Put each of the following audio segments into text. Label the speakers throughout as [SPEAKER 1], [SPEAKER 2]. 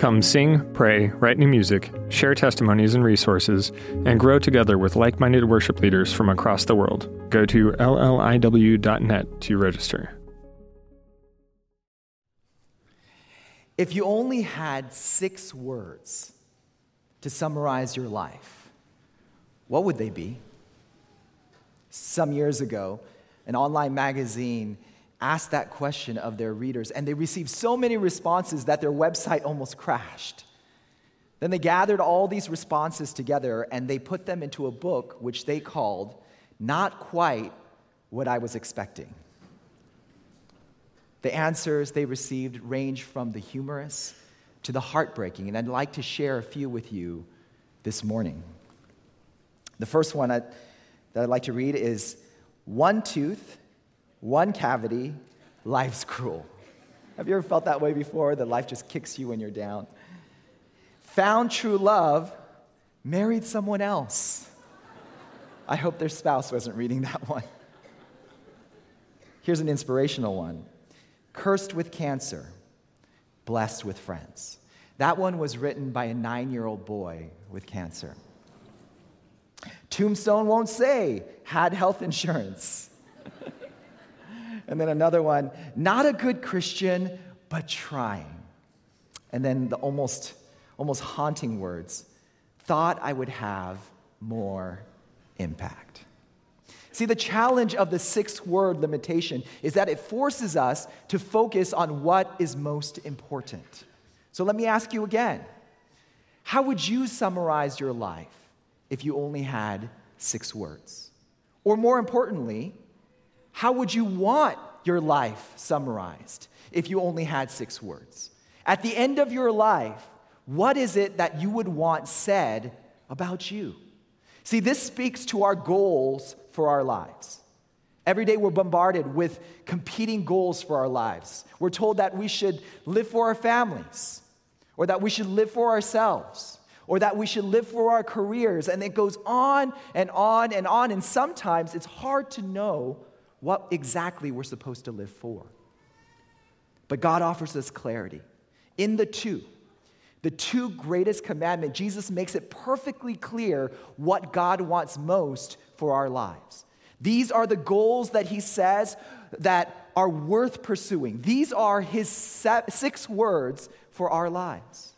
[SPEAKER 1] Come sing, pray, write new music, share testimonies and resources, and grow together with like minded worship leaders from across the world. Go to lliw.net to register.
[SPEAKER 2] If you only had six words to summarize your life, what would they be? Some years ago, an online magazine asked that question of their readers, and they received so many responses that their website almost crashed. Then they gathered all these responses together and they put them into a book which they called Not Quite What I Was Expecting. The answers they received range from the humorous to the heartbreaking, and I'd like to share a few with you this morning. The first one I, that I'd like to read is One tooth, one cavity, life's cruel. Have you ever felt that way before? That life just kicks you when you're down? Found true love, married someone else. I hope their spouse wasn't reading that one. Here's an inspirational one Cursed with cancer, blessed with friends. That one was written by a nine year old boy with cancer. Tombstone won't say, had health insurance. And then another one, not a good Christian, but trying. And then the almost, almost haunting words, thought I would have more impact. See, the challenge of the six word limitation is that it forces us to focus on what is most important. So let me ask you again how would you summarize your life if you only had six words? Or more importantly, how would you want your life summarized if you only had six words? At the end of your life, what is it that you would want said about you? See, this speaks to our goals for our lives. Every day we're bombarded with competing goals for our lives. We're told that we should live for our families, or that we should live for ourselves, or that we should live for our careers. And it goes on and on and on. And sometimes it's hard to know what exactly we're supposed to live for. But God offers us clarity. In the two, the two greatest commandments, Jesus makes it perfectly clear what God wants most for our lives. These are the goals that he says that are worth pursuing. These are his six words for our lives.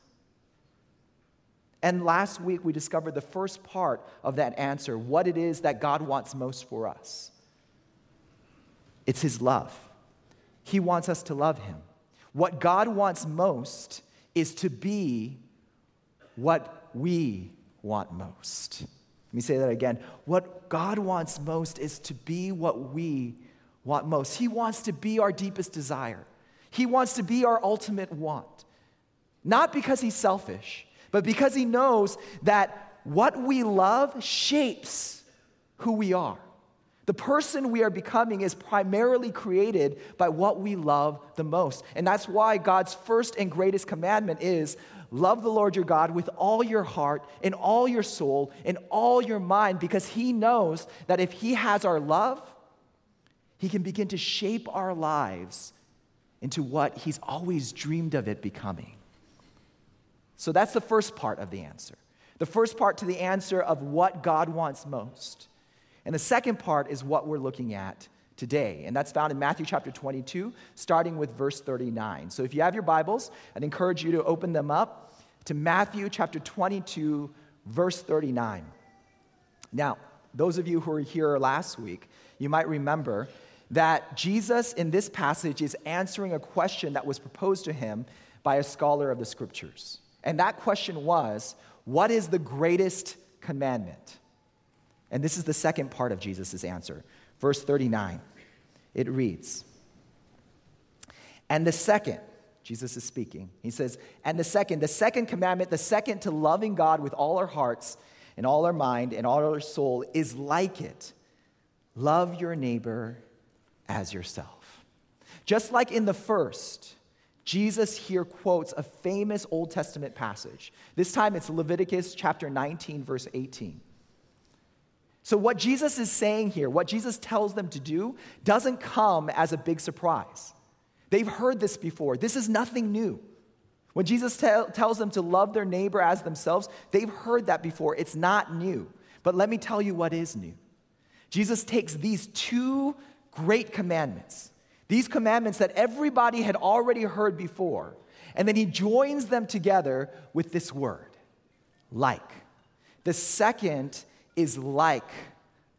[SPEAKER 2] And last week we discovered the first part of that answer what it is that God wants most for us. It's his love. He wants us to love him. What God wants most is to be what we want most. Let me say that again. What God wants most is to be what we want most. He wants to be our deepest desire, He wants to be our ultimate want. Not because He's selfish, but because He knows that what we love shapes who we are. The person we are becoming is primarily created by what we love the most. And that's why God's first and greatest commandment is love the Lord your God with all your heart, and all your soul, and all your mind, because He knows that if He has our love, He can begin to shape our lives into what He's always dreamed of it becoming. So that's the first part of the answer. The first part to the answer of what God wants most. And the second part is what we're looking at today. And that's found in Matthew chapter 22, starting with verse 39. So if you have your Bibles, I'd encourage you to open them up to Matthew chapter 22, verse 39. Now, those of you who were here last week, you might remember that Jesus in this passage is answering a question that was proposed to him by a scholar of the scriptures. And that question was, What is the greatest commandment? And this is the second part of Jesus' answer. Verse 39, it reads, And the second, Jesus is speaking, he says, And the second, the second commandment, the second to loving God with all our hearts and all our mind and all our soul is like it. Love your neighbor as yourself. Just like in the first, Jesus here quotes a famous Old Testament passage. This time it's Leviticus chapter 19, verse 18. So, what Jesus is saying here, what Jesus tells them to do, doesn't come as a big surprise. They've heard this before. This is nothing new. When Jesus tell, tells them to love their neighbor as themselves, they've heard that before. It's not new. But let me tell you what is new. Jesus takes these two great commandments, these commandments that everybody had already heard before, and then he joins them together with this word like. The second is like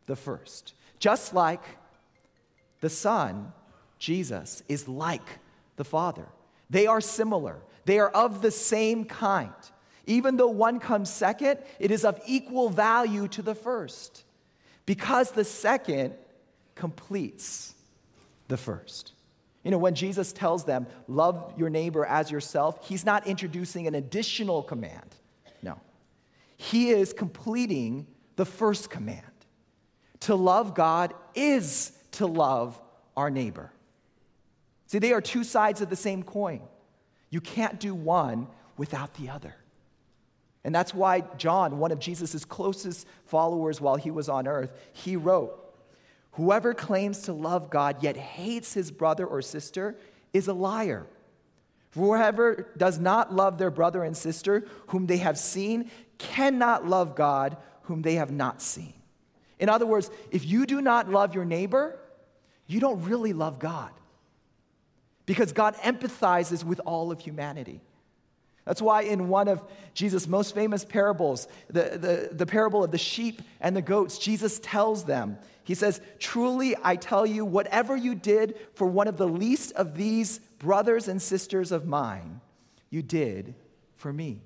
[SPEAKER 2] the first. Just like the Son, Jesus, is like the Father. They are similar. They are of the same kind. Even though one comes second, it is of equal value to the first because the second completes the first. You know, when Jesus tells them, love your neighbor as yourself, he's not introducing an additional command. No. He is completing the first command. To love God is to love our neighbor. See, they are two sides of the same coin. You can't do one without the other. And that's why John, one of Jesus' closest followers while he was on earth, he wrote, Whoever claims to love God yet hates his brother or sister is a liar. Whoever does not love their brother and sister whom they have seen cannot love God whom they have not seen. In other words, if you do not love your neighbor, you don't really love God because God empathizes with all of humanity. That's why, in one of Jesus' most famous parables, the, the, the parable of the sheep and the goats, Jesus tells them, He says, Truly I tell you, whatever you did for one of the least of these brothers and sisters of mine, you did for me.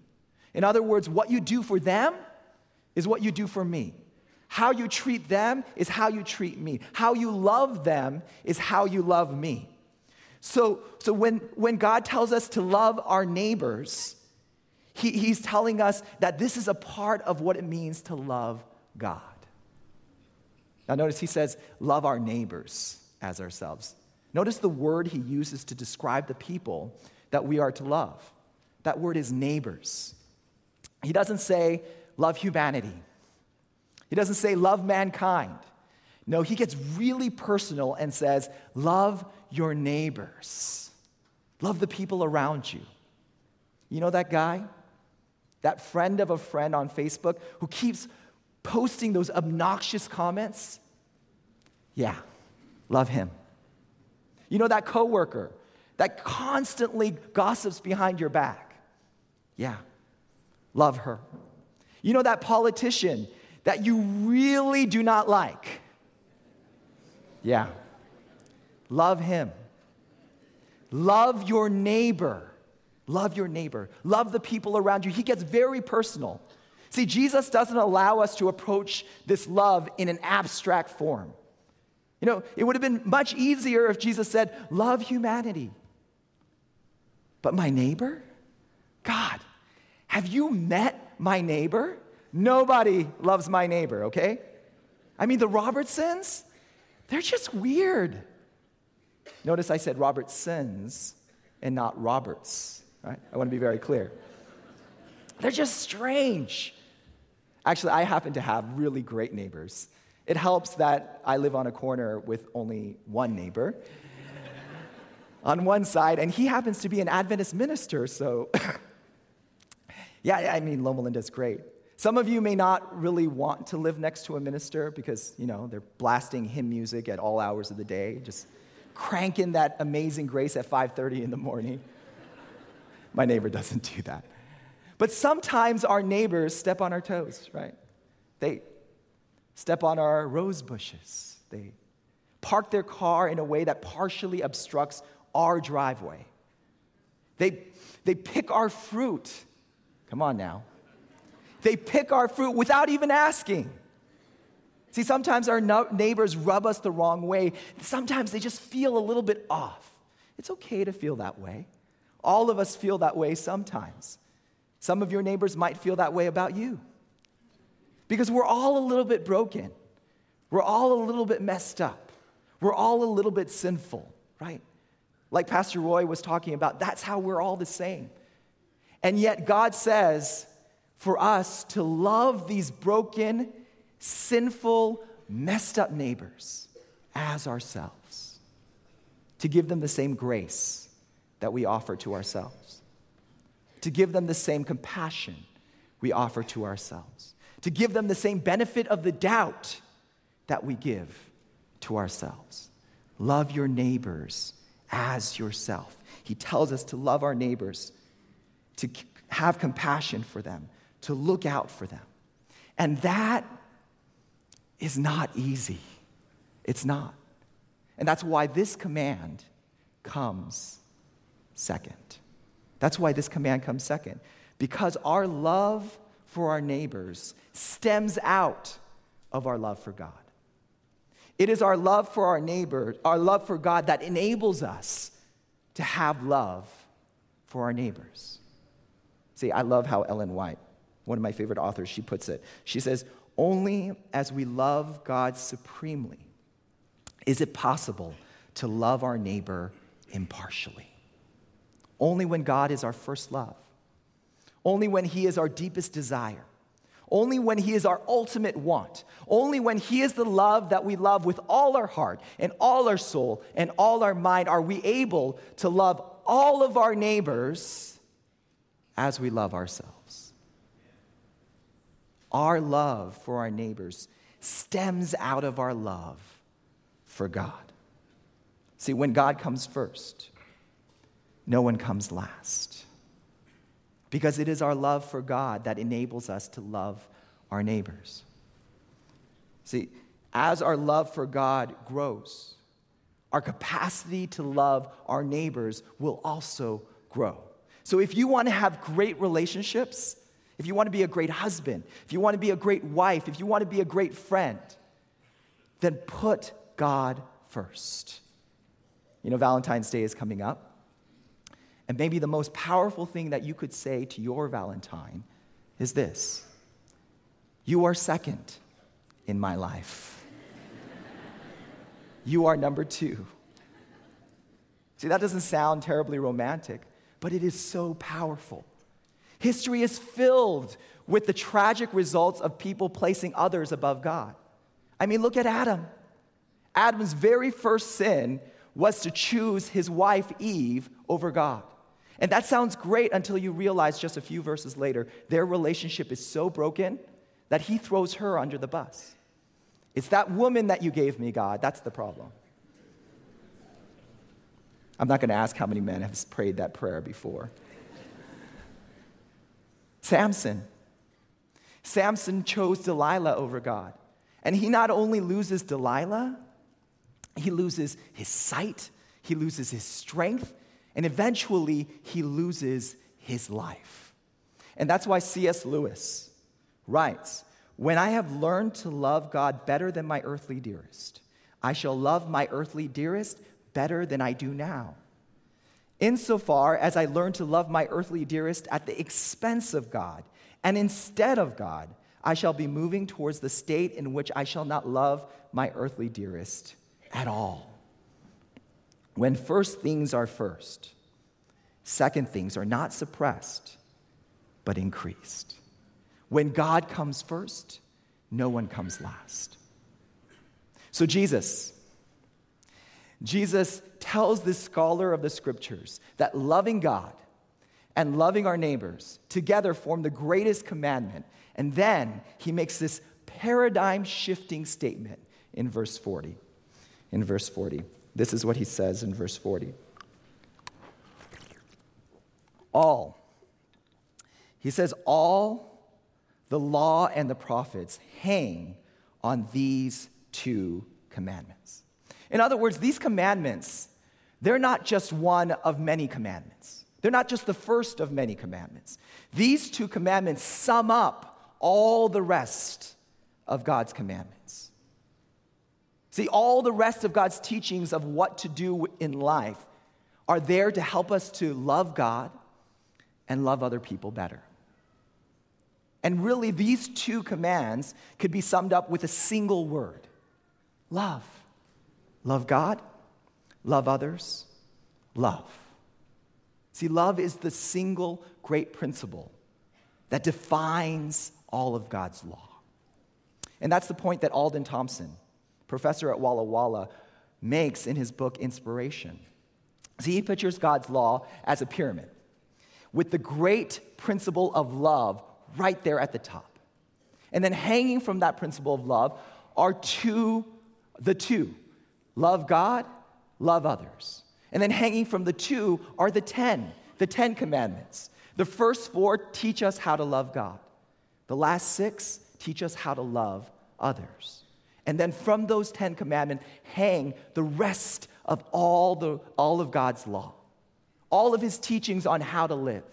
[SPEAKER 2] In other words, what you do for them is what you do for me. How you treat them is how you treat me. How you love them is how you love me. So, so when, when God tells us to love our neighbors, he, he's telling us that this is a part of what it means to love God. Now, notice he says, love our neighbors as ourselves. Notice the word he uses to describe the people that we are to love. That word is neighbors. He doesn't say, love humanity. He doesn't say, love mankind. No, he gets really personal and says, love your neighbors. Love the people around you. You know that guy? That friend of a friend on Facebook who keeps posting those obnoxious comments? Yeah, love him. You know that coworker that constantly gossips behind your back? Yeah, love her. You know that politician that you really do not like? Yeah, Love him. Love your neighbor. Love your neighbor. Love the people around you. He gets very personal. See, Jesus doesn't allow us to approach this love in an abstract form. You know, it would have been much easier if Jesus said, Love humanity. But my neighbor? God, have you met my neighbor? Nobody loves my neighbor, okay? I mean, the Robertsons, they're just weird. Notice I said Robertsons and not Roberts, right? I want to be very clear. They're just strange. Actually, I happen to have really great neighbors. It helps that I live on a corner with only one neighbor on one side, and he happens to be an Adventist minister, so yeah, I mean, Loma Linda is great. Some of you may not really want to live next to a minister because, you know, they're blasting hymn music at all hours of the day, just cranking that amazing grace at 5:30 in the morning. My neighbor doesn't do that. But sometimes our neighbors step on our toes, right? They step on our rose bushes. They park their car in a way that partially obstructs our driveway. They, they pick our fruit. Come on now. They pick our fruit without even asking. See, sometimes our neighbors rub us the wrong way. Sometimes they just feel a little bit off. It's okay to feel that way. All of us feel that way sometimes. Some of your neighbors might feel that way about you. Because we're all a little bit broken. We're all a little bit messed up. We're all a little bit sinful, right? Like Pastor Roy was talking about, that's how we're all the same. And yet, God says for us to love these broken, sinful, messed up neighbors as ourselves, to give them the same grace that we offer to ourselves, to give them the same compassion we offer to ourselves, to give them the same benefit of the doubt that we give to ourselves. Love your neighbors as yourself. He tells us to love our neighbors, to have compassion for them, to look out for them. And that is not easy. It's not. And that's why this command comes second. That's why this command comes second. Because our love for our neighbors stems out of our love for God. It is our love for our neighbor, our love for God, that enables us to have love for our neighbors. See, I love how Ellen White, one of my favorite authors, she puts it. She says, Only as we love God supremely is it possible to love our neighbor impartially. Only when God is our first love, only when He is our deepest desire only when He is our ultimate want. Only when He is the love that we love with all our heart and all our soul and all our mind are we able to love all of our neighbors as we love ourselves. Our love for our neighbors stems out of our love for God. See, when God comes first, no one comes last because it is our love for God that enables us to love our neighbors. See, as our love for God grows, our capacity to love our neighbors will also grow. So, if you want to have great relationships, if you want to be a great husband, if you want to be a great wife, if you want to be a great friend, then put God first. You know, Valentine's Day is coming up. And maybe the most powerful thing that you could say to your Valentine is this You are second in my life. you are number two. See, that doesn't sound terribly romantic, but it is so powerful. History is filled with the tragic results of people placing others above God. I mean, look at Adam. Adam's very first sin was to choose his wife Eve over God. And that sounds great until you realize just a few verses later, their relationship is so broken that he throws her under the bus. It's that woman that you gave me, God. That's the problem. I'm not going to ask how many men have prayed that prayer before. Samson. Samson chose Delilah over God. And he not only loses Delilah, he loses his sight, he loses his strength, and eventually, he loses his life. And that's why C.S. Lewis writes When I have learned to love God better than my earthly dearest, I shall love my earthly dearest better than I do now. Insofar as I learn to love my earthly dearest at the expense of God and instead of God, I shall be moving towards the state in which I shall not love my earthly dearest at all. When first things are first, second things are not suppressed, but increased. When God comes first, no one comes last. So, Jesus, Jesus tells this scholar of the scriptures that loving God and loving our neighbors together form the greatest commandment. And then he makes this paradigm shifting statement in verse 40. In verse 40. This is what he says in verse 40. All. He says, all the law and the prophets hang on these two commandments. In other words, these commandments, they're not just one of many commandments. They're not just the first of many commandments. These two commandments sum up all the rest of God's commandments. See, all the rest of God's teachings of what to do in life are there to help us to love God and love other people better. And really, these two commands could be summed up with a single word love. Love God, love others, love. See, love is the single great principle that defines all of God's law. And that's the point that Alden Thompson, professor at Walla Walla, makes in his book Inspiration. See, he pictures God's law as a pyramid with the great principle of love right there at the top. And then hanging from that principle of love are two, the two love God, love others. And then hanging from the two are the 10, the 10 commandments. The first four teach us how to love God, the last six teach us how to love others. And then from those 10 commandments hang the rest of all, the, all of God's law, all of his teachings on how to live.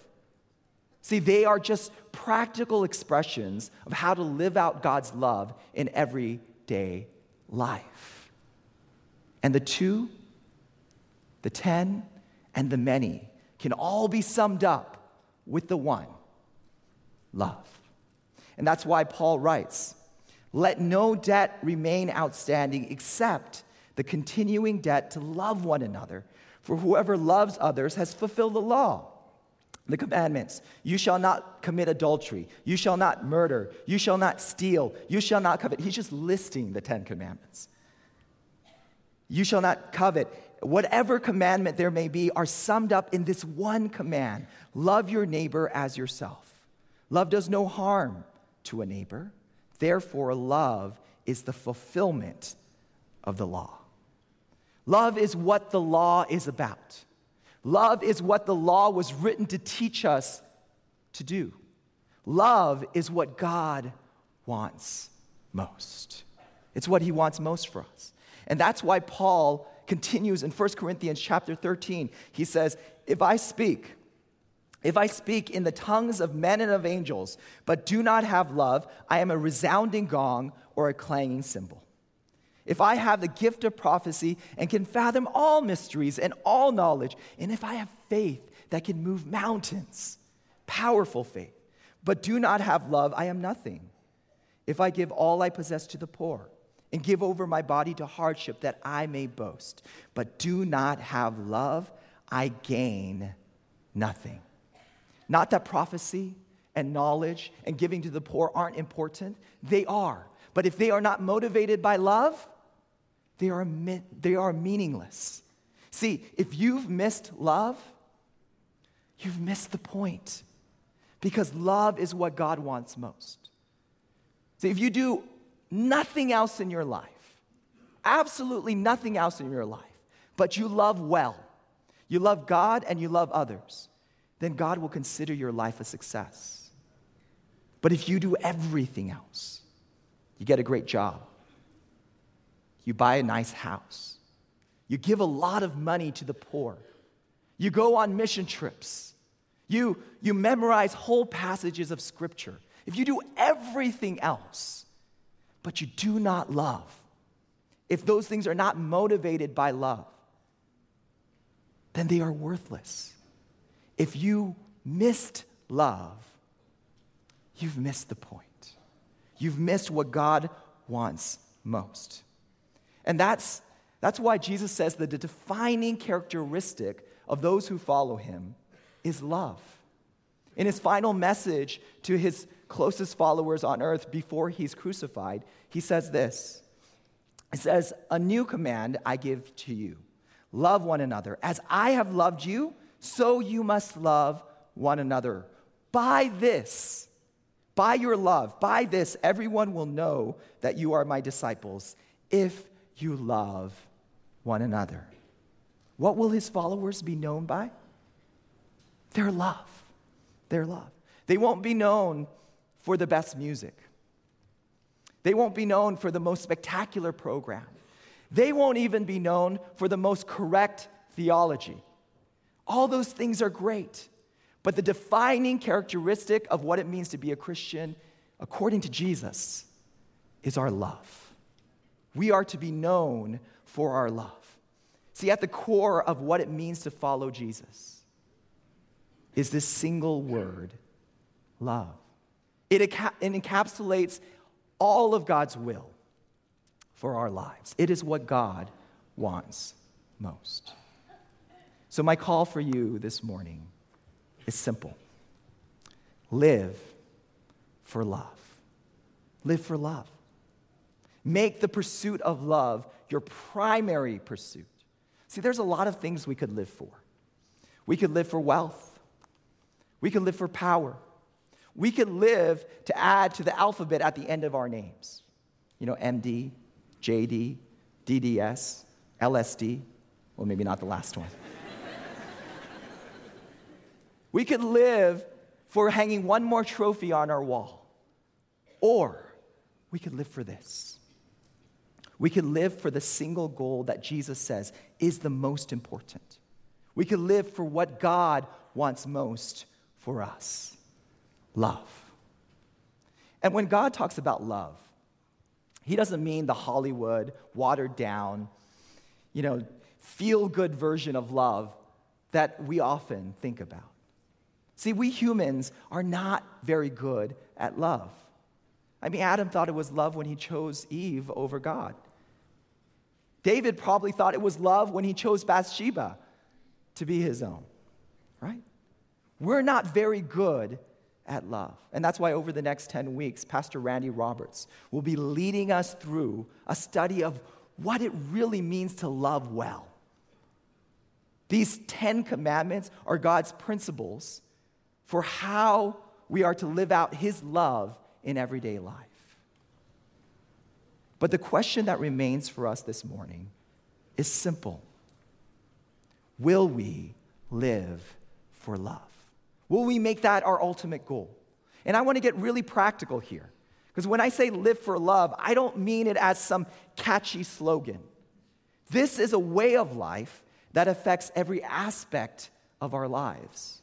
[SPEAKER 2] See, they are just practical expressions of how to live out God's love in everyday life. And the two, the ten, and the many can all be summed up with the one love. And that's why Paul writes, Let no debt remain outstanding except the continuing debt to love one another. For whoever loves others has fulfilled the law the commandments. You shall not commit adultery. You shall not murder. You shall not steal. You shall not covet. He's just listing the 10 commandments you shall not covet whatever commandment there may be are summed up in this one command love your neighbor as yourself love does no harm to a neighbor therefore love is the fulfillment of the law love is what the law is about Love is what the law was written to teach us to do. Love is what God wants most. It's what he wants most for us. And that's why Paul continues in 1 Corinthians chapter 13. He says, If I speak, if I speak in the tongues of men and of angels, but do not have love, I am a resounding gong or a clanging cymbal. If I have the gift of prophecy and can fathom all mysteries and all knowledge, and if I have faith that can move mountains, powerful faith, but do not have love, I am nothing. If I give all I possess to the poor and give over my body to hardship that I may boast, but do not have love, I gain nothing. Not that prophecy and knowledge and giving to the poor aren't important, they are. But if they are not motivated by love, they are, they are meaningless. See, if you've missed love, you've missed the point because love is what God wants most. See, if you do nothing else in your life, absolutely nothing else in your life, but you love well, you love God and you love others, then God will consider your life a success. But if you do everything else, you get a great job, you buy a nice house. You give a lot of money to the poor. You go on mission trips. You, you memorize whole passages of scripture. If you do everything else, but you do not love, if those things are not motivated by love, then they are worthless. If you missed love, you've missed the point. You've missed what God wants most. And that's, that's why Jesus says that the defining characteristic of those who follow him is love. In his final message to his closest followers on earth before he's crucified, he says this He says, A new command I give to you love one another. As I have loved you, so you must love one another. By this, by your love, by this, everyone will know that you are my disciples if you love one another. What will his followers be known by? Their love. Their love. They won't be known for the best music. They won't be known for the most spectacular program. They won't even be known for the most correct theology. All those things are great. But the defining characteristic of what it means to be a Christian, according to Jesus, is our love. We are to be known for our love. See, at the core of what it means to follow Jesus is this single word love. It, encapsulates all of God's will for our lives. It is what God wants most. So, my call for you this morning is simple live for love. Live for love. Make the pursuit of love your primary pursuit. See, there's a lot of things we could live for. We could live for wealth. We could live for power. We could live to add to the alphabet at the end of our names. You know, MD, JD, DDS, LSD. Well, maybe not the last one. we could live for hanging one more trophy on our wall. Or we could live for this. We could live for the single goal that Jesus says is the most important. We could live for what God wants most for us love. And when God talks about love, he doesn't mean the Hollywood, watered down, you know, feel good version of love that we often think about. See, we humans are not very good at love. I mean, Adam thought it was love when he chose Eve over God. David probably thought it was love when he chose Bathsheba to be his own, right? We're not very good at love. And that's why over the next 10 weeks, Pastor Randy Roberts will be leading us through a study of what it really means to love well. These 10 commandments are God's principles for how we are to live out his love in everyday life. But the question that remains for us this morning is simple Will we live for love? Will we make that our ultimate goal? And I want to get really practical here. Because when I say live for love, I don't mean it as some catchy slogan. This is a way of life that affects every aspect of our lives.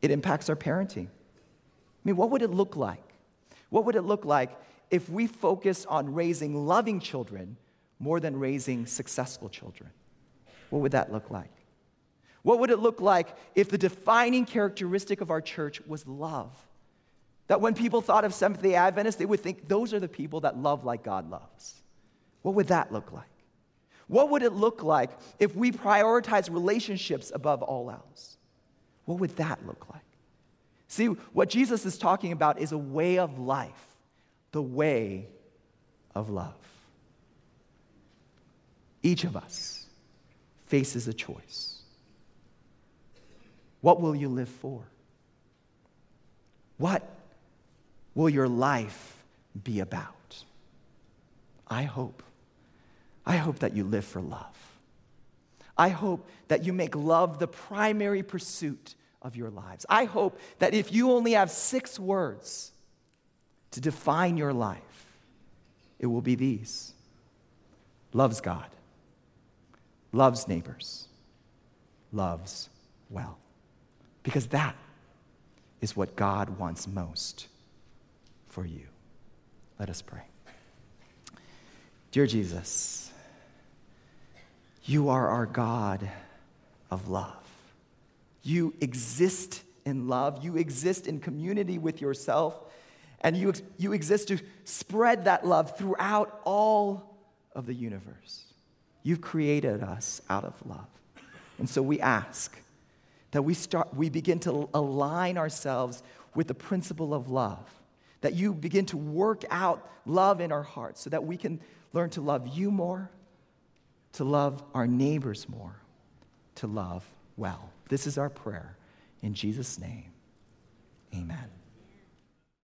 [SPEAKER 2] It impacts our parenting. I mean, what would it look like? What would it look like if we focused on raising loving children more than raising successful children? What would that look like? What would it look like if the defining characteristic of our church was love? That when people thought of Seventh day Adventists, they would think those are the people that love like God loves. What would that look like? What would it look like if we prioritize relationships above all else? What would that look like? See, what Jesus is talking about is a way of life, the way of love. Each of us faces a choice. What will you live for? What will your life be about? I hope. I hope that you live for love. I hope that you make love the primary pursuit of your lives. I hope that if you only have six words to define your life, it will be these loves God, loves neighbors, loves well. Because that is what God wants most for you. Let us pray. Dear Jesus, you are our God of love. You exist in love, you exist in community with yourself, and you, you exist to spread that love throughout all of the universe. You've created us out of love. And so we ask that we, start, we begin to align ourselves with the principle of love, that you begin to work out love in our hearts so that we can learn to love you more, to love our neighbors more, to love well. This is our prayer. In Jesus' name, amen.